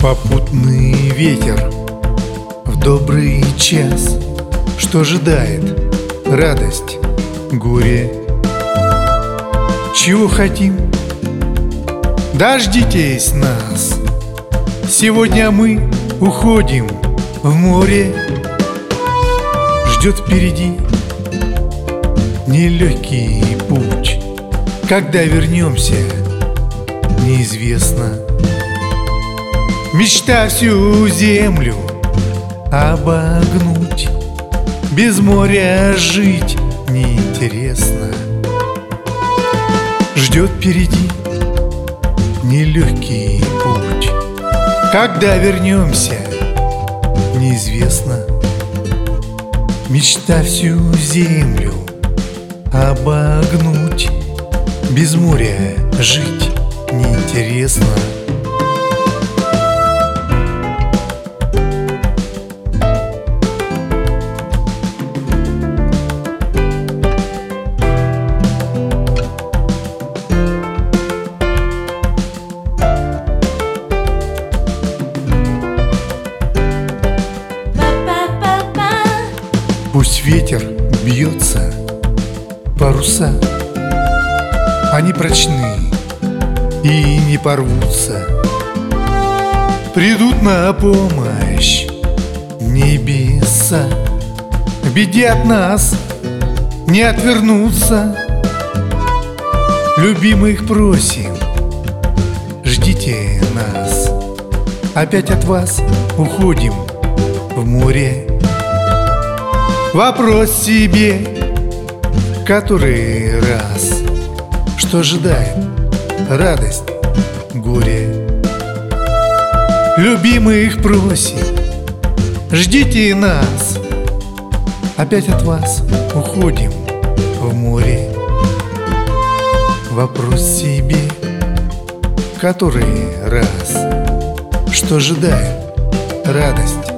Попутный ветер в добрый час. Что ожидает радость, горе. Чего хотим? Дождитесь нас. Сегодня мы уходим в море. Ждет впереди нелегкий путь. Когда вернемся, неизвестно. Мечта всю землю обогнуть. Без моря жить неинтересно Ждет впереди нелегкий путь. Когда вернемся, неизвестно. Мечта всю землю обогнуть. Без моря жить неинтересно Пусть ветер бьется, паруса. Они прочны и не порвутся. Придут на помощь небеса. Беде от нас не отвернуться Любимых просим, ждите нас. Опять от вас уходим в море Вопрос себе, который раз. Что ожидает? Радость, горе. Любимых просим, ждите нас. Опять от вас уходим в море. Вопрос себе, который раз. Что ожидает? Радость,